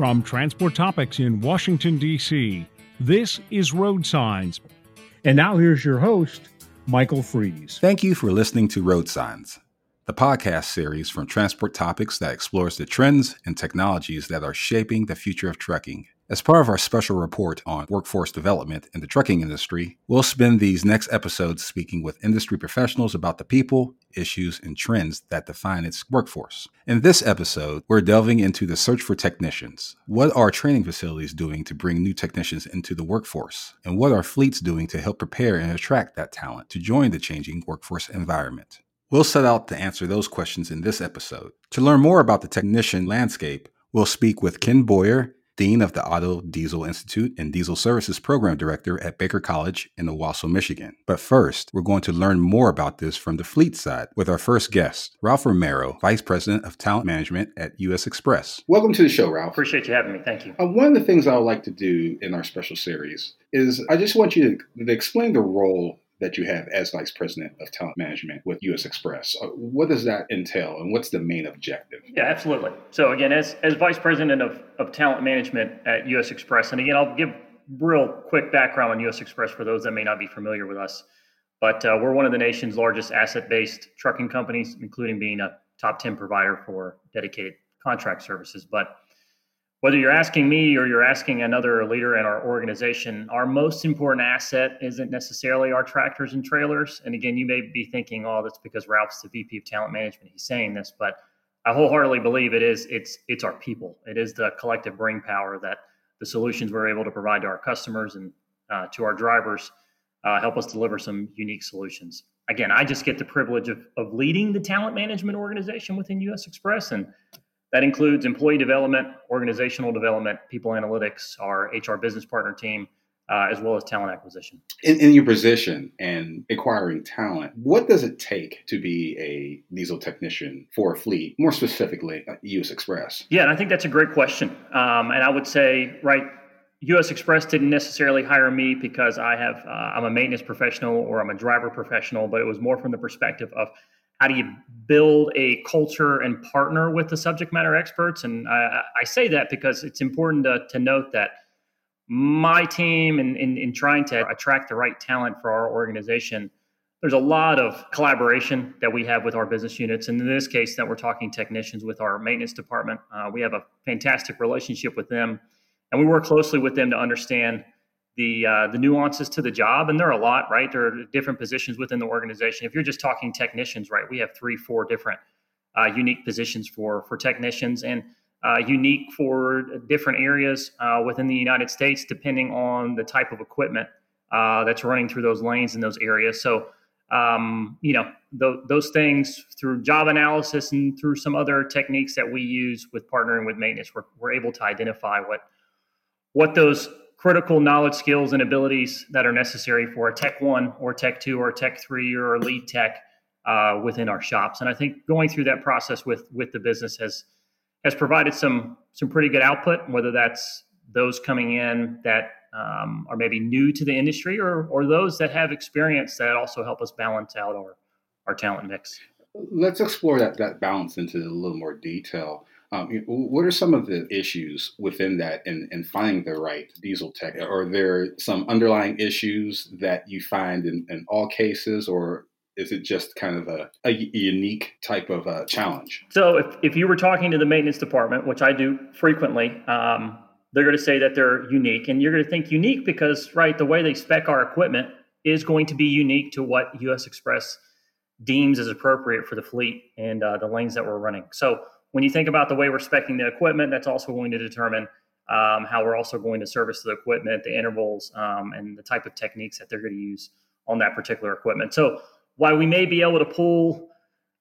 From Transport Topics in Washington, D.C., this is Road Signs. And now here's your host, Michael Freeze. Thank you for listening to Road Signs, the podcast series from Transport Topics that explores the trends and technologies that are shaping the future of trucking. As part of our special report on workforce development in the trucking industry, we'll spend these next episodes speaking with industry professionals about the people, issues, and trends that define its workforce. In this episode, we're delving into the search for technicians. What are training facilities doing to bring new technicians into the workforce? And what are fleets doing to help prepare and attract that talent to join the changing workforce environment? We'll set out to answer those questions in this episode. To learn more about the technician landscape, we'll speak with Ken Boyer Dean of the Auto Diesel Institute and Diesel Services Program Director at Baker College in Owosso, Michigan. But first, we're going to learn more about this from the fleet side with our first guest, Ralph Romero, Vice President of Talent Management at U.S. Xpress. Welcome to the show, Ralph. Appreciate you having me. Thank you. Uh, one of the things I would like to do in our special series is I just want you to, to explain the role that you have as vice president of talent management with US Xpress. Uh, what does that entail and what's the main objective? Yeah, absolutely. So again, as, as vice president of, of talent management at US Xpress, and again, I'll give real quick background on US Xpress for those that may not be familiar with us. But uh, we're one of the nation's largest asset-based trucking companies, including being a top 10 provider for dedicated contract services. But whether you're asking me or you're asking another leader in our organization, our most important asset isn't necessarily our tractors and trailers. And again, you may be thinking, oh, that's because Ralph's the VP of talent management. He's saying this, but I wholeheartedly believe it is it's it's our people. It is the collective brain power that the solutions we're able to provide to our customers and uh, to our drivers uh, help us deliver some unique solutions. Again, I just get the privilege of, of leading the talent management organization within US Xpress and that includes employee development, organizational development, people analytics, our HR business partner team, uh, as well as talent acquisition. In, in, your position and acquiring talent, what does it take to be a diesel technician for a fleet, more specifically, US Xpress? Yeah, and I think that's a great question. Um, and I would say, right, US Xpress didn't necessarily hire me because I have uh, I'm a maintenance professional or I'm a driver professional, but it was more from the perspective of how do you build a culture and partner with the subject matter experts? And I, I say that because it's important to, to note that my team in, in, in, trying to attract the right talent for our organization, there's a lot of collaboration that we have with our business units. And in this case, that we're talking technicians with our maintenance department. Uh, we have a fantastic relationship with them, and we work closely with them to understand the uh, the nuances to the job, and there are a lot, right? There are different positions within the organization. If you're just talking technicians, right, we have three, four different uh, unique positions for for technicians, and uh, unique for different areas uh, within the United States, depending on the type of equipment uh, that's running through those lanes in those areas. So. Um, you know th- those things through job analysis and through some other techniques that we use with partnering with maintenance we're, we're able to identify what what those critical knowledge, skills, and abilities that are necessary for a Tech One or Tech Two or Tech Three or lead tech uh, within our shops. And I think going through that process with with the business has has provided some some pretty good output. Whether that's those coming in that um, are maybe new to the industry, or or those that have experience that also help us balance out our our talent mix. Let's explore that that balance into a little more detail. Um, what are some of the issues within that in, in finding the right diesel tech? Are there some underlying issues that you find in, in all cases, or is it just kind of a, a unique type of uh, challenge? So, if, if you were talking to the maintenance department, which I do frequently, um, they're going to say that they're unique. And you're going to think unique because, right, the way they spec our equipment is going to be unique to what US Xpress deems as appropriate for the fleet and uh, the lanes that we're running. So, when you think about the way we're specing the equipment, that's also going to determine um, how we're also going to service the equipment, the intervals, um, and the type of techniques that they're going to use on that particular equipment. So while we may be able to pull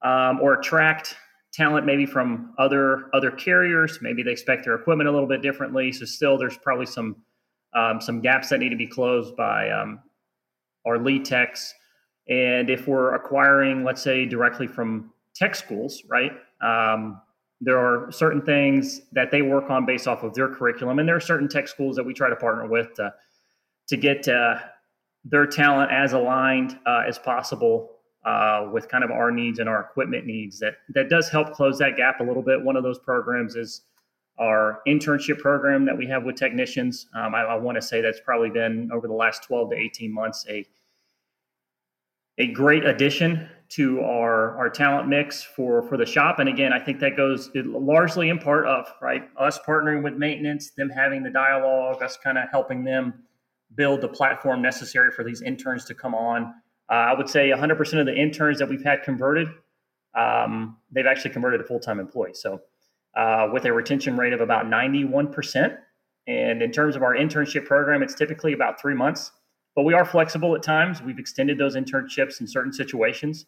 um, or attract talent maybe from other other carriers, maybe they expect their equipment a little bit differently. So still, there's probably some um, some gaps that need to be closed by um, our lead techs. And if we're acquiring, let's say, directly from tech schools, right? Um, there are certain things that they work on based off of their curriculum, and there are certain tech schools that we try to partner with to to get uh, their talent as aligned uh, as possible uh, with kind of our needs and our equipment needs. That that does help close that gap a little bit. One of those programs is our internship program that we have with technicians. Um, I, I want to say that's probably been over the last 12 to 18 months a a great addition to our our talent mix for for the shop. And again, I think that goes largely in part of right us partnering with maintenance, them having the dialogue, us kind of helping them build the platform necessary for these interns to come on. Uh, I would say 100% of the interns that we've had converted, um, they've actually converted to full time employees. So uh, with a retention rate of about 91%. And in terms of our internship program, it's typically about three months, but we are flexible at times. We've extended those internships in certain situations.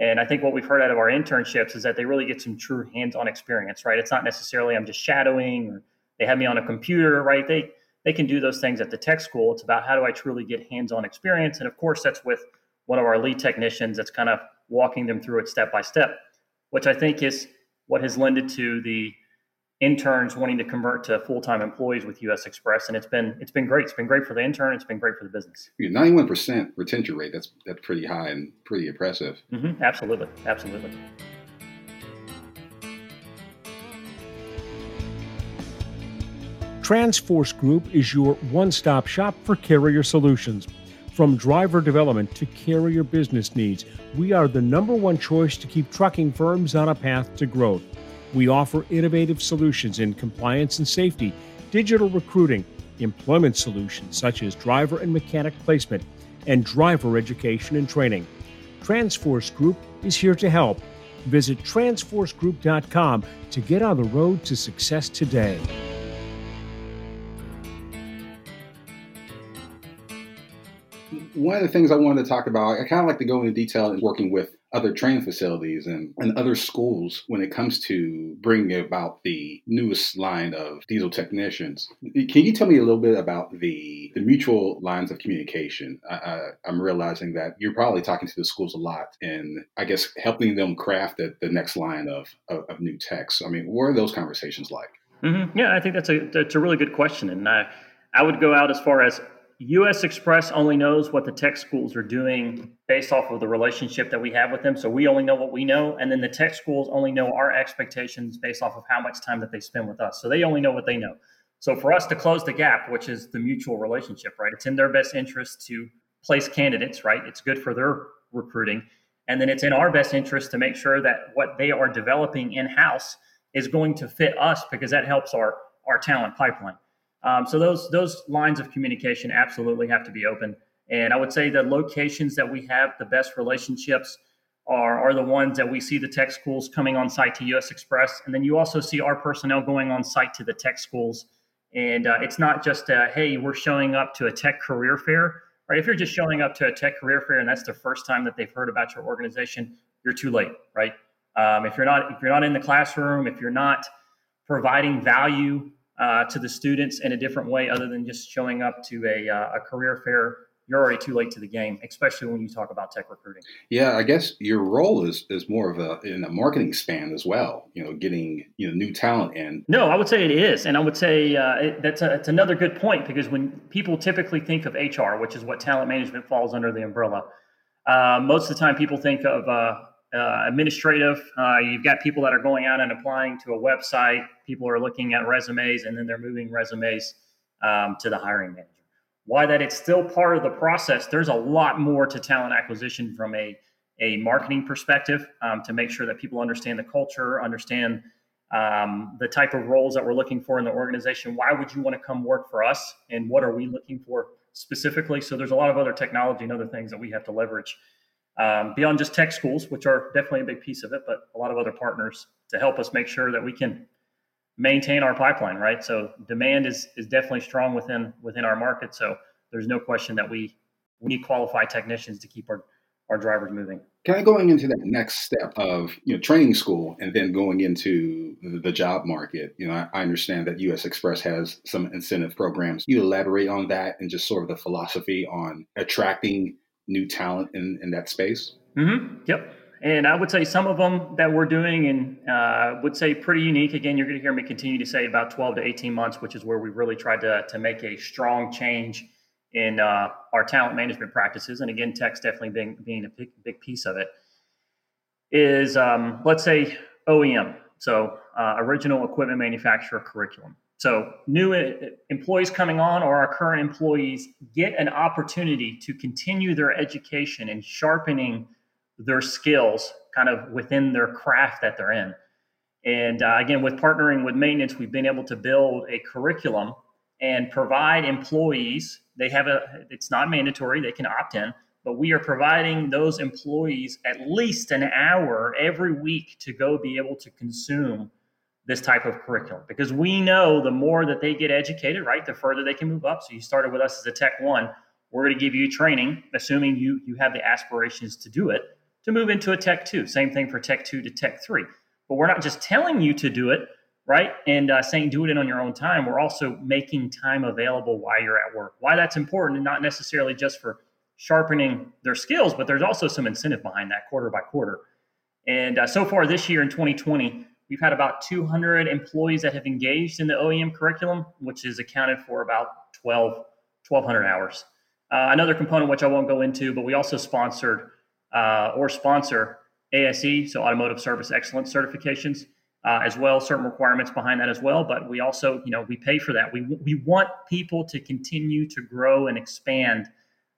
And I think what we've heard out of our internships is that they really get some true hands-on experience, right? It's not necessarily I'm just shadowing or they have me on a computer, right? They they can do those things at the tech school. It's about how do I truly get hands-on experience, and of course that's with one of our lead technicians that's kind of walking them through it step by step, which I think is what has lended to the interns wanting to convert to full-time employees with US Xpress and it's been it's been great it's been great for the intern it's been great for the business Yeah, 91% retention rate that's that's pretty high and pretty impressive mm-hmm. absolutely absolutely Transforce Group is your one-stop shop for carrier solutions from driver development to carrier business needs, we are the number one choice to keep trucking firms on a path to growth. We offer innovative solutions in compliance and safety, digital recruiting, employment solutions such as driver and mechanic placement, and driver education and training. Transforce Group is here to help. Visit transforcegroup.com to get on the road to success today. One of the things I wanted to talk about, I kind of like to go into detail in working with other training facilities and, and other schools when it comes to bringing about the newest line of diesel technicians. Can you tell me a little bit about the, the mutual lines of communication? I, am realizing that you're probably talking to the schools a lot and I guess helping them craft the, the next line of, of, of new techs. I mean, what are those conversations like? Mm-hmm. Yeah, I think that's a, that's a really good question. And I, I would go out as far as US Xpress only knows what the tech schools are doing based off of the relationship that we have with them. So we only know what we know. And then the tech schools only know our expectations based off of how much time that they spend with us. So they only know what they know. So for us to close the gap, which is the mutual relationship, right? It's in their best interest to place candidates, right? It's good for their recruiting. And then it's in our best interest to make sure that what they are developing in house is going to fit us because that helps our, our talent pipeline. Um, so those those lines of communication absolutely have to be open. And I would say the locations that we have the best relationships are are the ones that we see the tech schools coming on site to US Xpress, and then you also see our personnel going on site to the tech schools. And uh, it's not just a, hey, we're showing up to a tech career fair, right? If you're just showing up to a tech career fair and that's the first time that they've heard about your organization, you're too late, right? Um, if you're not if you're not in the classroom, if you're not providing value uh, to the students in a different way other than just showing up to a, uh, a career fair you're already too late to the game, especially when you talk about tech recruiting. Yeah, I guess your role is is more of a in a marketing span as well. You know, getting you know new talent in. No, I would say it is, and I would say uh, it, that's a, it's another good point because when people typically think of HR, which is what talent management falls under the umbrella, uh, most of the time people think of uh, uh, administrative. Uh, you've got people that are going out and applying to a website. People are looking at resumes and then they're moving resumes um, to the hiring manager. Why that it's still part of the process. There's a lot more to talent acquisition from a a marketing perspective um, to make sure that people understand the culture, understand um, the type of roles that we're looking for in the organization. Why would you want to come work for us, and what are we looking for specifically? So there's a lot of other technology and other things that we have to leverage um, beyond just tech schools, which are definitely a big piece of it, but a lot of other partners to help us make sure that we can maintain our pipeline, right? So demand is is definitely strong within within our market. So there's no question that we we need qualified technicians to keep our our drivers moving. Kind of going into that next step of you know training school and then going into the, job market. You know, I, understand that U.S. Xpress has some incentive programs. You elaborate on that and just sort of the philosophy on attracting new talent in, in that space? Mm-hmm. Yep. And I would say some of them that we're doing and uh, would say pretty unique. Again, you're going to hear me continue to say about 12 to 18 months, which is where we really tried to, to make a strong change in uh, our talent management practices. And again, tech's definitely being, being a big, big piece of it. Is um, let's say OEM. So uh, original equipment manufacturer curriculum. So, new uh, employees coming on or our current employees get an opportunity to continue their education and sharpening their skills kind of within their craft that they're in. And uh, again, with partnering with maintenance, we've been able to build a curriculum and provide employees. They have a, it's not mandatory, they can opt in, but we are providing those employees at least an hour every week to go be able to consume this type of curriculum because we know the more that they get educated, right, the further they can move up. So you started with us as a Tech One. We're going to give you training, assuming you you have the aspirations to do it, to move into a Tech Two. Same thing for Tech Two to Tech Three. But we're not just telling you to do it, right, and uh, saying do it in on your own time. We're also making time available while you're at work. Why that's important, and not necessarily just for sharpening their skills, but there's also some incentive behind that quarter by quarter. And uh, so far this year in 2020 We've had about 200 employees that have engaged in the OEM curriculum, which is accounted for about 12, 1,200 hours. Uh, another component, which I won't go into, but we also sponsored uh, or sponsor ASE, so Automotive Service Excellence certifications, uh, as well. Certain requirements behind that as well, but we also, you know, we pay for that. We we want people to continue to grow and expand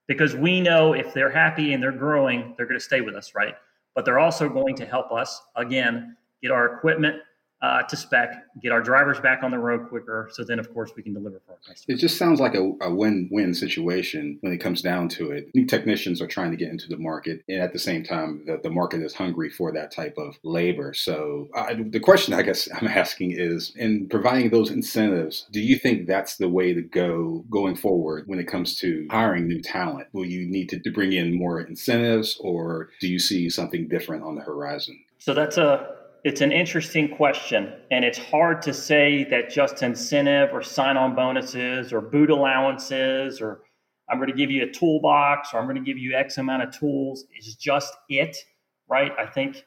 because we know if they're happy and they're growing, they're going to stay with us, right? But they're also going to help us again get our equipment uh, to spec, get our drivers back on the road quicker. So then, of course, we can deliver for our customers. It just sounds like a, a win-win situation when it comes down to it. New technicians are trying to get into the market, and at the same time, the, the market is hungry for that type of labor. So uh, the question I guess I'm asking is, in providing those incentives, do you think that's the way to go going forward when it comes to hiring new talent? Will you need to, to bring in more incentives, or do you see something different on the horizon? So that's a it's an interesting question, and it's hard to say that just incentive or sign on bonuses or boot allowances or I'm going to give you a toolbox or I'm going to give you X amount of tools is just it, right? I think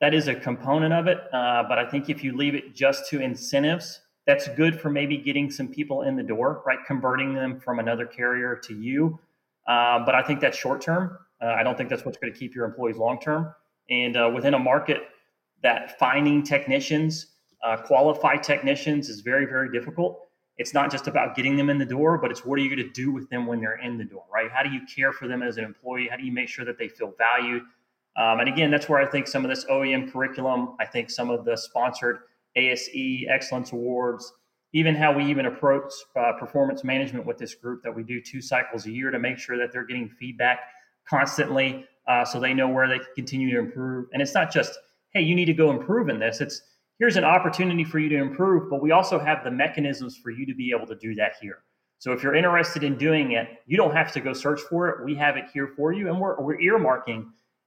that is a component of it. Uh, but I think if you leave it just to incentives, that's good for maybe getting some people in the door, right? Converting them from another carrier to you. Uh, but I think that's short term. Uh, I don't think that's what's going to keep your employees long term. And uh, within a market that finding technicians, uh, qualified technicians, is very, very difficult. It's not just about getting them in the door, but it's what are you going to do with them when they're in the door, right? How do you care for them as an employee? How do you make sure that they feel valued? Um, and again, that's where I think some of this OEM curriculum, I think some of the sponsored ASE Excellence Awards, even how we even approach uh, performance management with this group that we do two cycles a year to make sure that they're getting feedback constantly uh, so they know where they can continue to improve. And it's not just hey, you need to go improve in this. It's here's an opportunity for you to improve, but we also have the mechanisms for you to be able to do that here. So if you're interested in doing it, you don't have to go search for it. We have it here for you, and we're, we're earmarking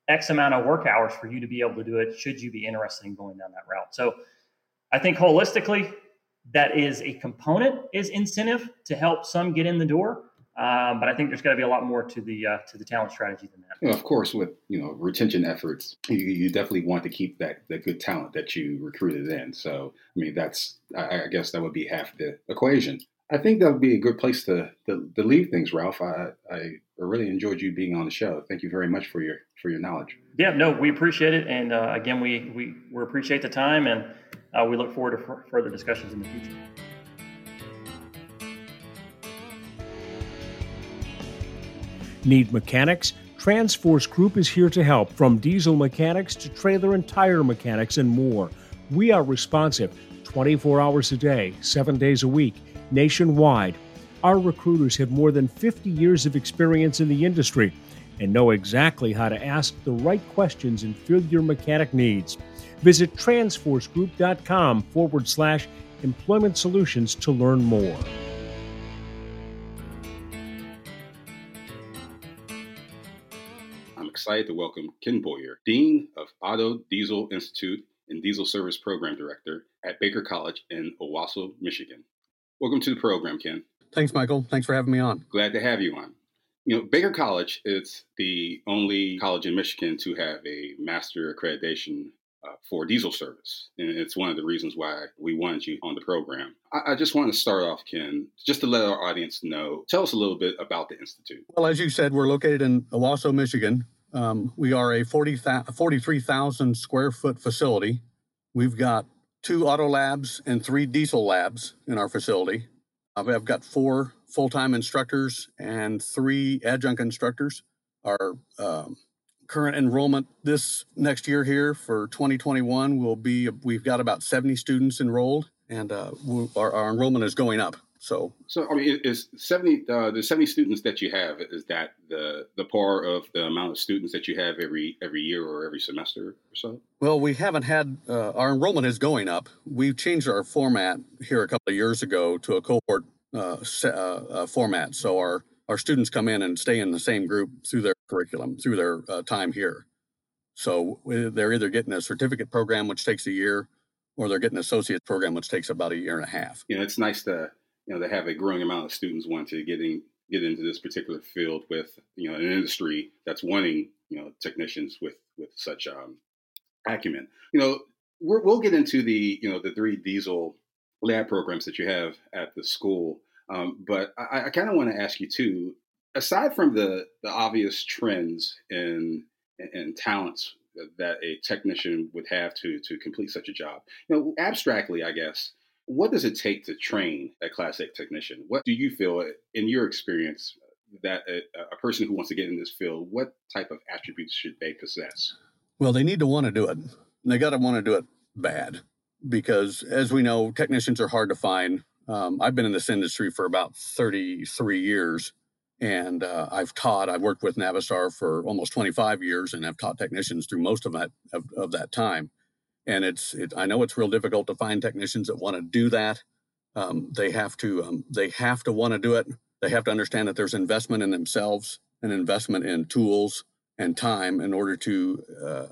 X amount of work hours for you to be able to do it should you be interested in going down that route. So I think holistically, that is a component is incentive to help some get in the door. Um, but I think there's got to be a lot more to the uh, to the talent strategy than that. You know, of course, with you know retention efforts, you, you, definitely want to keep that that good talent that you recruited in. So I mean, that's I, I guess that would be half the equation. I think that would be a good place to, to, to leave things, Ralph. I, I really enjoyed you being on the show. Thank you very much for your for your knowledge. Yeah, no, we appreciate it, and uh, again, we we we appreciate the time, and uh, we look forward to f- further discussions in the future. Need mechanics? Transforce Group is here to help, from diesel mechanics to trailer and tire mechanics and more. We are responsive 24 hours a day, 7 days a week, nationwide. Our recruiters have more than 50 years of experience in the industry and know exactly how to ask the right questions and fill your mechanic needs. Visit transforcegroup.com forward slash employment solutions to learn more. Excited to welcome Ken Boyer, Dean of Auto Diesel Institute and Diesel Service Program Director at Baker College in Owosso, Michigan. Welcome to the program, Ken. Thanks, Michael. Thanks for having me on. Glad to have you on. You know, Baker College is the only college in Michigan to have a master accreditation uh, for diesel service. And it's one of the reasons why we wanted you on the program. I, I, just want to start off, Ken, just to let our audience know. Tell us a little bit about the Institute. Well, as you said, we're located in Owosso, Michigan. Um, we are a 40, 43,000 square foot facility. We've got two auto labs and three diesel labs in our facility. I've got four full time instructors and three adjunct instructors. Our um, current enrollment this next year here for 2021 will be we've got about 70 students enrolled, and uh, our, our enrollment is going up. So, so I mean, is seventy uh, the seventy students that you have is that the the par of the amount of students that you have every every year or every semester or so? Well, we haven't had uh, our enrollment is going up. We've changed our format here a couple of years ago to a cohort uh, uh, uh, format, so our our students come in and stay in the same group through their curriculum through their uh, time here. So they're either getting a certificate program, which takes a year, or they're getting an associate program, which takes about a year and a half. You know, it's nice to you know, they have a growing amount of students want to get in, get into this particular field with, you know, an industry that's wanting, you know, technicians with with such um, acumen. You know, we will get into the, you know, the three diesel lab programs that you have at the school. Um, but I, I kind of want to ask you too, aside from the the obvious trends in in talents that a technician would have to to complete such a job, you know, abstractly, I guess, what does it take to train a Class 8 technician? What do you feel, in your experience, that a, a, person who wants to get in this field, what type of attributes should they possess? Well, they need to want to do it. They got to want to do it bad because, as we know, technicians are hard to find. Um, I've been in this industry for about 33 years and uh, I've taught. I've worked with Navistar for almost 25 years and I've taught technicians through most of that, of, of that time and it's it, I know it's real difficult to find technicians that want to do that. Um, they have to um, they have to want to do it. They have to understand that there's investment in themselves, an investment in tools and time in order to uh,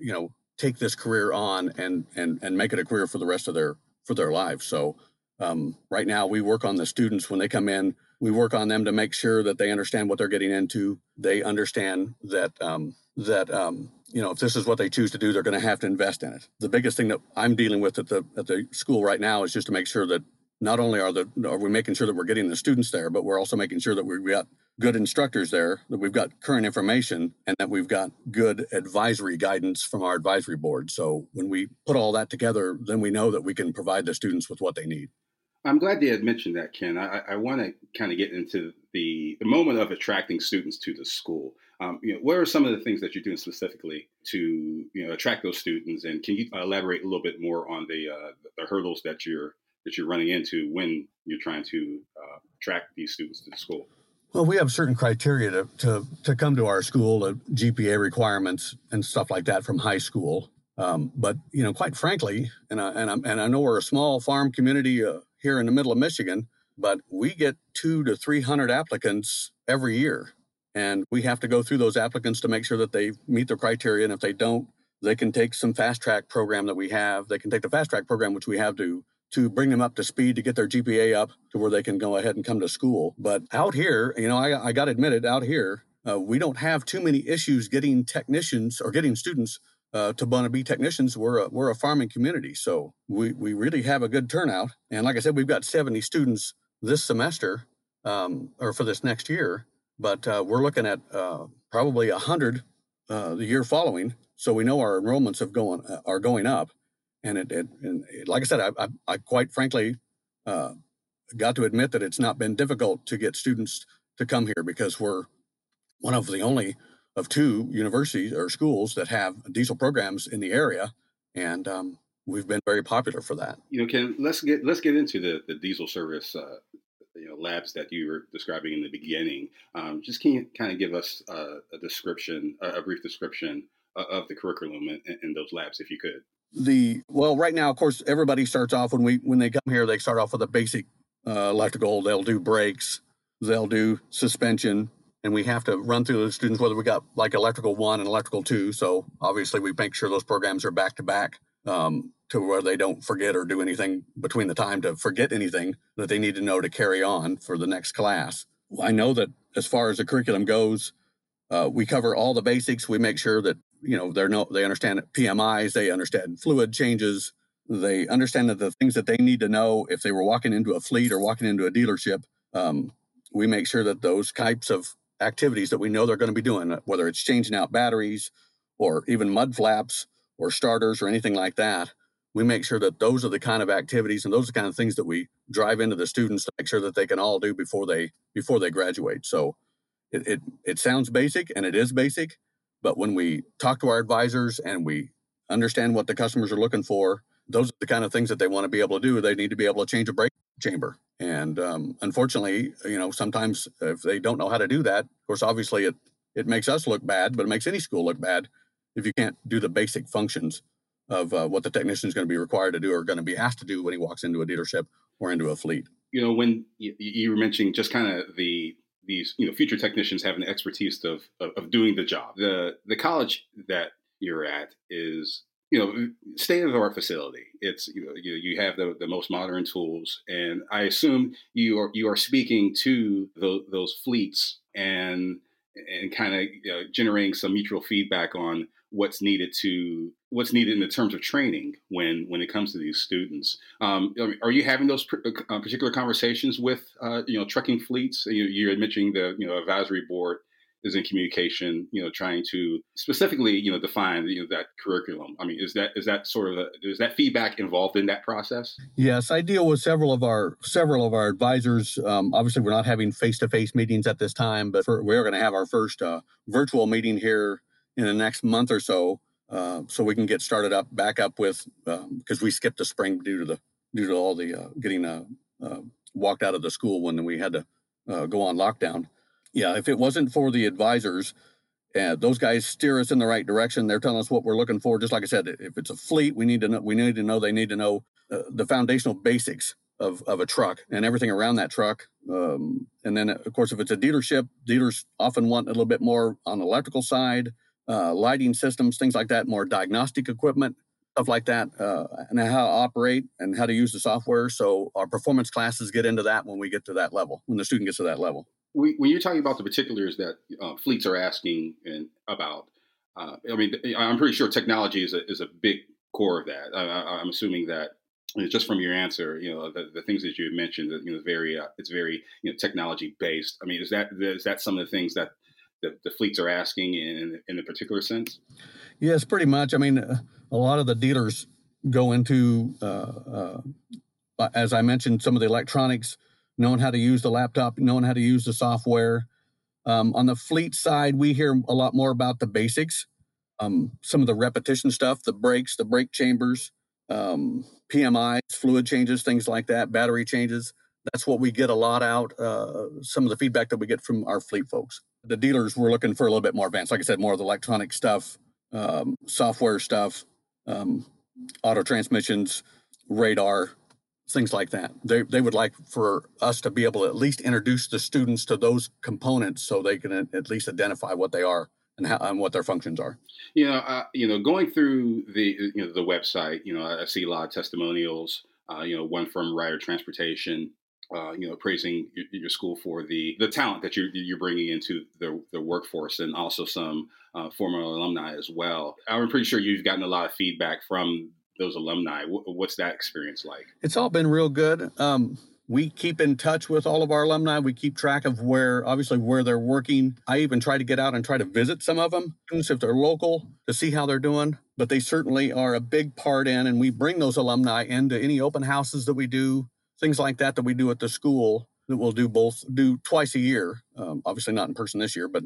you know take this career on and and and make it a career for the rest of their for their lives. So um, right now we work on the students when they come in. We work on them to make sure that they understand what they're getting into. They understand that um, that um, you know if this is what they choose to do they're going to have to invest in it the biggest thing that i'm dealing with at the at the school right now is just to make sure that not only are the are we making sure that we're getting the students there but we're also making sure that we've got good instructors there that we've got current information and that we've got good advisory guidance from our advisory board so when we put all that together then we know that we can provide the students with what they need I'm glad you had mentioned that, Ken. I, I want to kind of get into the, the moment of attracting students to the school. Um, you know, what are some of the things that you're doing specifically to you know attract those students? And can you elaborate a little bit more on the uh, the hurdles that you're that you're running into when you're trying to uh, attract these students to the school? Well, we have certain criteria to, to, to come to our school, uh, GPA requirements and stuff like that from high school. Um, but you know, quite frankly, and I, and, i and I know we're a small farm community uh, here in the middle of Michigan, but we get two to 300 applicants every year. And we have to go through those applicants to make sure that they meet the criteria. And if they don't, they can take some fast track program that we have. They can take the fast track program, which we have to to bring them up to speed to get their GPA up to where they can go ahead and come to school. But out here, you know, I, I got admitted out here, uh, we don't have too many issues getting technicians or getting students uh, to want to be technicians. We're a, we're a farming community, so we, we really have a good turnout. And like I said, we've got 70 students this semester um, or for this next year, but uh, we're looking at uh, probably 100 uh, the year following. So we know our enrollments have going uh, are going up, and it, it and it, like I said, I, I, I quite frankly uh, got to admit that it's not been difficult to get students to come here because we're one of the only of two universities or schools that have diesel programs in the area, and um, we've been very popular for that. You know, Ken, let's get let's get into the the diesel service. Uh, know, labs that you were describing in the beginning. Um, just can you kind of give us a description, a brief description of the curriculum in, in those labs, if you could? The well, right now, of course, everybody starts off when we when they come here. They start off with a basic uh, electrical. They'll do brakes. They'll do suspension and we have to run through the students whether we got like electrical one and electrical two. So obviously we make sure those programs are back to back um, to where they don't forget or do anything between the time to forget anything that they need to know to carry on for the next class. I know that as far as the curriculum goes, uh, we cover all the basics. We make sure that you know they're no they understand PMIs, they understand fluid changes, they understand that the things that they need to know if they were walking into a fleet or walking into a dealership. Um, we make sure that those types of activities that we know they're going to be doing, whether it's changing out batteries or even mud flaps or starters or anything like that. We make sure that those are the kind of activities and those are the kind of things that we drive into the students to make sure that they can all do before they before they graduate. So it it, it sounds basic and it is basic, but when we talk to our advisors and we understand what the customers are looking for, those are the kind of things that they want to be able to do. They need to be able to change a brake chamber. And um, unfortunately, you know, sometimes if they don't know how to do that, of course, obviously it it makes us look bad, but it makes any school look bad if you can't do the basic functions of uh, what the technician is going to be required to do or going to be asked to do when he walks into a dealership or into a fleet. You know, when you, you were mentioning just kind of the these you know future technicians having the expertise of, of, of doing the job. The the college that you're at is you know state of the art facility. It's you know you, you have the, the most modern tools, and I assume you are you are speaking to the, those fleets and and kind of you know, generating some mutual feedback on what's needed to what's needed in the terms of training when when it comes to these students. Um, are you having those uh, particular conversations with uh, you know trucking fleets? You, you're mentioning the you know advisory board is in communication, you know, trying to specifically, you know, define you know, that curriculum. I mean, is that is that sort of a, is that feedback involved in that process? Yes, I deal with several of our several of our advisors. Um, obviously, we're not having face to face meetings at this time, but for, we're going to have our first uh, virtual meeting here in the next month or so, uh, so we can get started up back up with because um, we skipped the spring due to the due to all the uh, getting uh, uh, walked out of the school when we had to uh, go on lockdown. Yeah, if it wasn't for the advisors, uh, those guys steer us in the right direction. They're telling us what we're looking for. Just like I said, if it's a fleet, we need to know. We need to know. They need to know uh, the foundational basics of, of a truck and everything around that truck. Um, and then, of course, if it's a dealership, dealers often want a little bit more on the electrical side uh, lighting systems, things like that, more diagnostic equipment, stuff like that, uh, and how to operate and how to use the software. So our performance classes get into that when we get to that level, when the student gets to that level. When you're talking about the particulars that uh, fleets are asking and about, uh, I mean, I'm pretty sure technology is a, is a big core of that. I, am assuming that just from your answer, you know, the, the things that you mentioned, that, you know, very, uh, it's very, you know, technology based. I mean, is that, is that some of the things that the, the fleets are asking in, in a particular sense? Yes, pretty much. I mean, uh, a lot of the dealers go into, uh, uh, as I mentioned, some of the electronics, knowing how to use the laptop, knowing how to use the software. Um, on the fleet side, we hear a lot more about the basics, um, some of the repetition stuff, the brakes, the brake chambers, um, fluid changes, things like that, battery changes. That's what we get a lot out. Uh, some of the feedback that we get from our fleet folks the dealers were looking for a little bit more advanced. Like I said, more of the electronic stuff, um, software stuff, um, auto transmissions, radar, things like that. They, they would like for us to be able to at least introduce the students to those components so they can at least identify what they are and, how, and what their functions are. You know, uh, you know, going through the you know the website, you know, I see a lot of testimonials. Uh, you know, one from Ryder Transportation, uh, you know, praising your, your, school for the the talent that you're you're bringing into the the workforce, and also some uh, former alumni as well. I'm pretty sure you've gotten a lot of feedback from those alumni. W- what's that experience like? It's all been real good. Um, we keep in touch with all of our alumni. We keep track of where, obviously, where they're working. I even try to get out and try to visit some of them, if they're local, to see how they're doing. But they certainly are a big part in, and we bring those alumni into any open houses that we do things like that that we do at the school that we'll do both do twice a year. Um, obviously not in person this year, but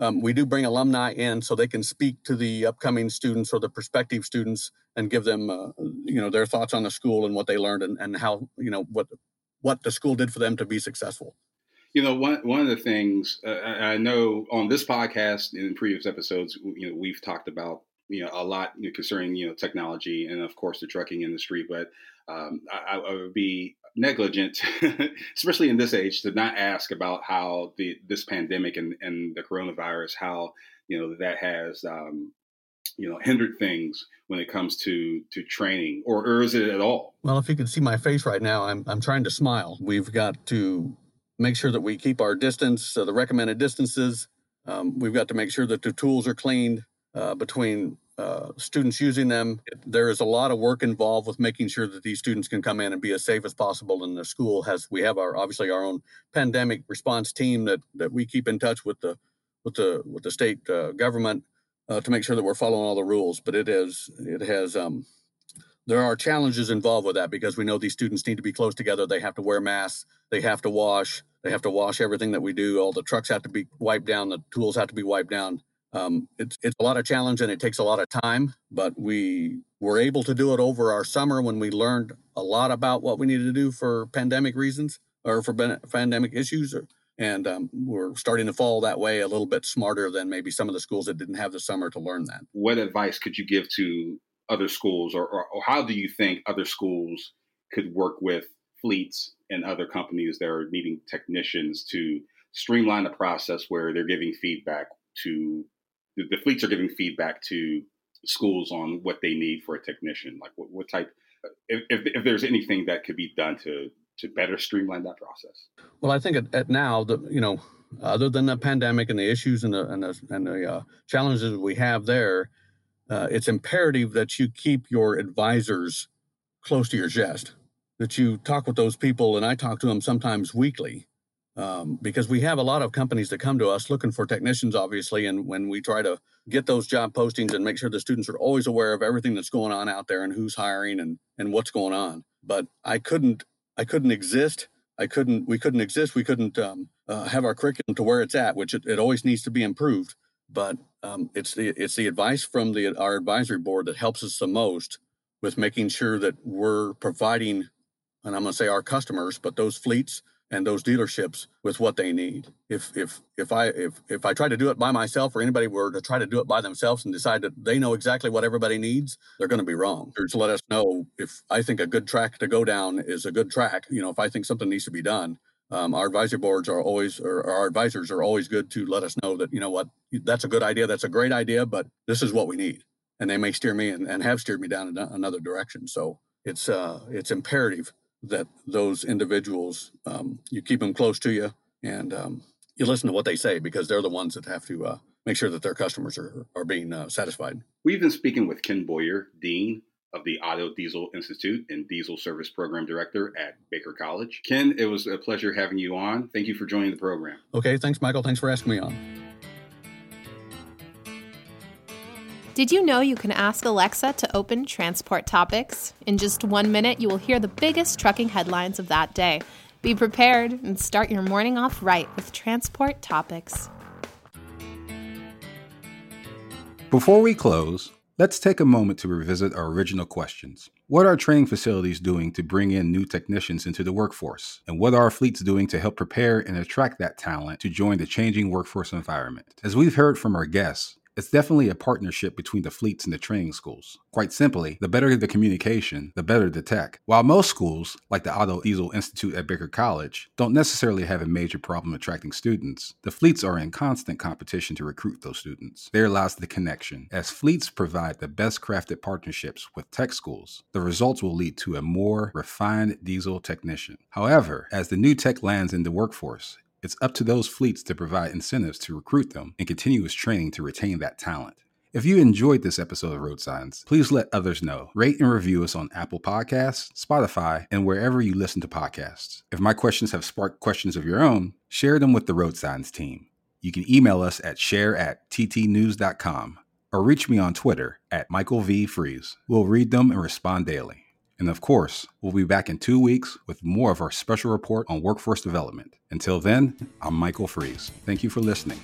um, we do bring alumni in so they can speak to the upcoming students or the prospective students and give them, uh, you know, their thoughts on the school and what they learned and, and how, you know, what what the school did for them to be successful. You know, one one of the things uh, I know on this podcast in previous episodes, you know, we've talked about you know a lot concerning you know technology and of course the trucking industry, but um, I, I, would be negligent, especially in this age, to not ask about how the this pandemic and, and the coronavirus, how you know that has um, you know hindered things when it comes to to training, or, or is it at all? Well, if you can see my face right now, I'm I'm trying to smile. We've got to make sure that we keep our distance, uh, the recommended distances. Um, we've got to make sure that the tools are cleaned uh, between uh, students using them. There is a lot of work involved with making sure that these students can come in and be as safe as possible. And the school has we have our obviously our own pandemic response team that that we keep in touch with the with the with the state uh, government uh, to make sure that we're following all the rules. But it is it has um, there are challenges involved with that because we know these students need to be close together. They have to wear masks. They have to wash. They have to wash everything that we do. All the trucks have to be wiped down. The tools have to be wiped down. Um, it's it's a lot of challenge and it takes a lot of time, but we were able to do it over our summer when we learned a lot about what we needed to do for pandemic reasons or for pandemic issues. And um, we're starting to fall that way a little bit smarter than maybe some of the schools that didn't have the summer to learn that. What advice could you give to other schools, or, or, or how do you think other schools could work with fleets and other companies that are needing technicians to streamline the process where they're giving feedback to the, fleets are giving feedback to schools on what they need for a technician like what, what type if, if, if, there's anything that could be done to to better streamline that process well i think at, at now the you know other than the pandemic and the issues and the and the, and the uh, challenges we have there uh, it's imperative that you keep your advisors close to your chest, that you talk with those people, and I talk to them sometimes weekly. Um, because we have a lot of companies that come to us looking for technicians, obviously, and when we try to get those job postings and make sure the students are always aware of everything that's going on out there and who's hiring and and what's going on. But I couldn't I couldn't exist. I couldn't we couldn't exist. We couldn't um, uh, have our curriculum to where it's at, which it, it always needs to be improved but um, it's the it's the advice from the our advisory board that helps us the most with making sure that we're providing, and I'm going to say our customers, but those fleets and those dealerships with what they need. If if if I if if I try to do it by myself, or anybody were to try to do it by themselves and decide that they know exactly what everybody needs, they're going to be wrong. Just let us know if I think a good track to go down is a good track. You know, if I think something needs to be done, um, our advisory boards are always, or our advisors are always good to let us know that, you know what, that's a good idea. That's a great idea, but this is what we need. And they may steer me and, and have steered me down another direction. So it's, uh, it's imperative that those individuals, um, you keep them close to you and um, you listen to what they say because they're the ones that have to uh, make sure that their customers are, are being uh, satisfied. We've been speaking with Ken Boyer, Dean of the Auto Diesel Institute and Diesel Service Program Director at Baker College. Ken, it was a pleasure having you on. Thank you for joining the program. Okay, thanks, Michael. Thanks for asking me on. Did you know you can ask Alexa to open transport topics? In just one minute, you will hear the biggest trucking headlines of that day. Be prepared and start your morning off right with transport topics. Before we close, Let's take a moment to revisit our original questions. What are training facilities doing to bring in new technicians into the workforce? And what are our fleets doing to help prepare and attract that talent to join the changing workforce environment? As we've heard from our guests, it's definitely a partnership between the fleets and the training schools. Quite simply, the better the communication, the better the tech. While most schools, like the Auto Diesel Institute at Baker College, don't necessarily have a major problem attracting students, the fleets are in constant competition to recruit those students. There lies the connection. As fleets provide the best crafted partnerships with tech schools, the results will lead to a more refined diesel technician. However, as the new tech lands in the workforce, it's up to those fleets to provide incentives to recruit them and continuous training to retain that talent. If you enjoyed this episode of Road Signs, please let others know. Rate and review us on Apple Podcasts, Spotify, and wherever you listen to podcasts. If my questions have sparked questions of your own, share them with the Road Signs team. You can email us at share at ttnews.com or reach me on Twitter at Michael V. Freeze. We'll read them and respond daily. And of course, we'll be back in two weeks with more of our special report on workforce development. Until then, I'm Michael Freeze. Thank you for listening.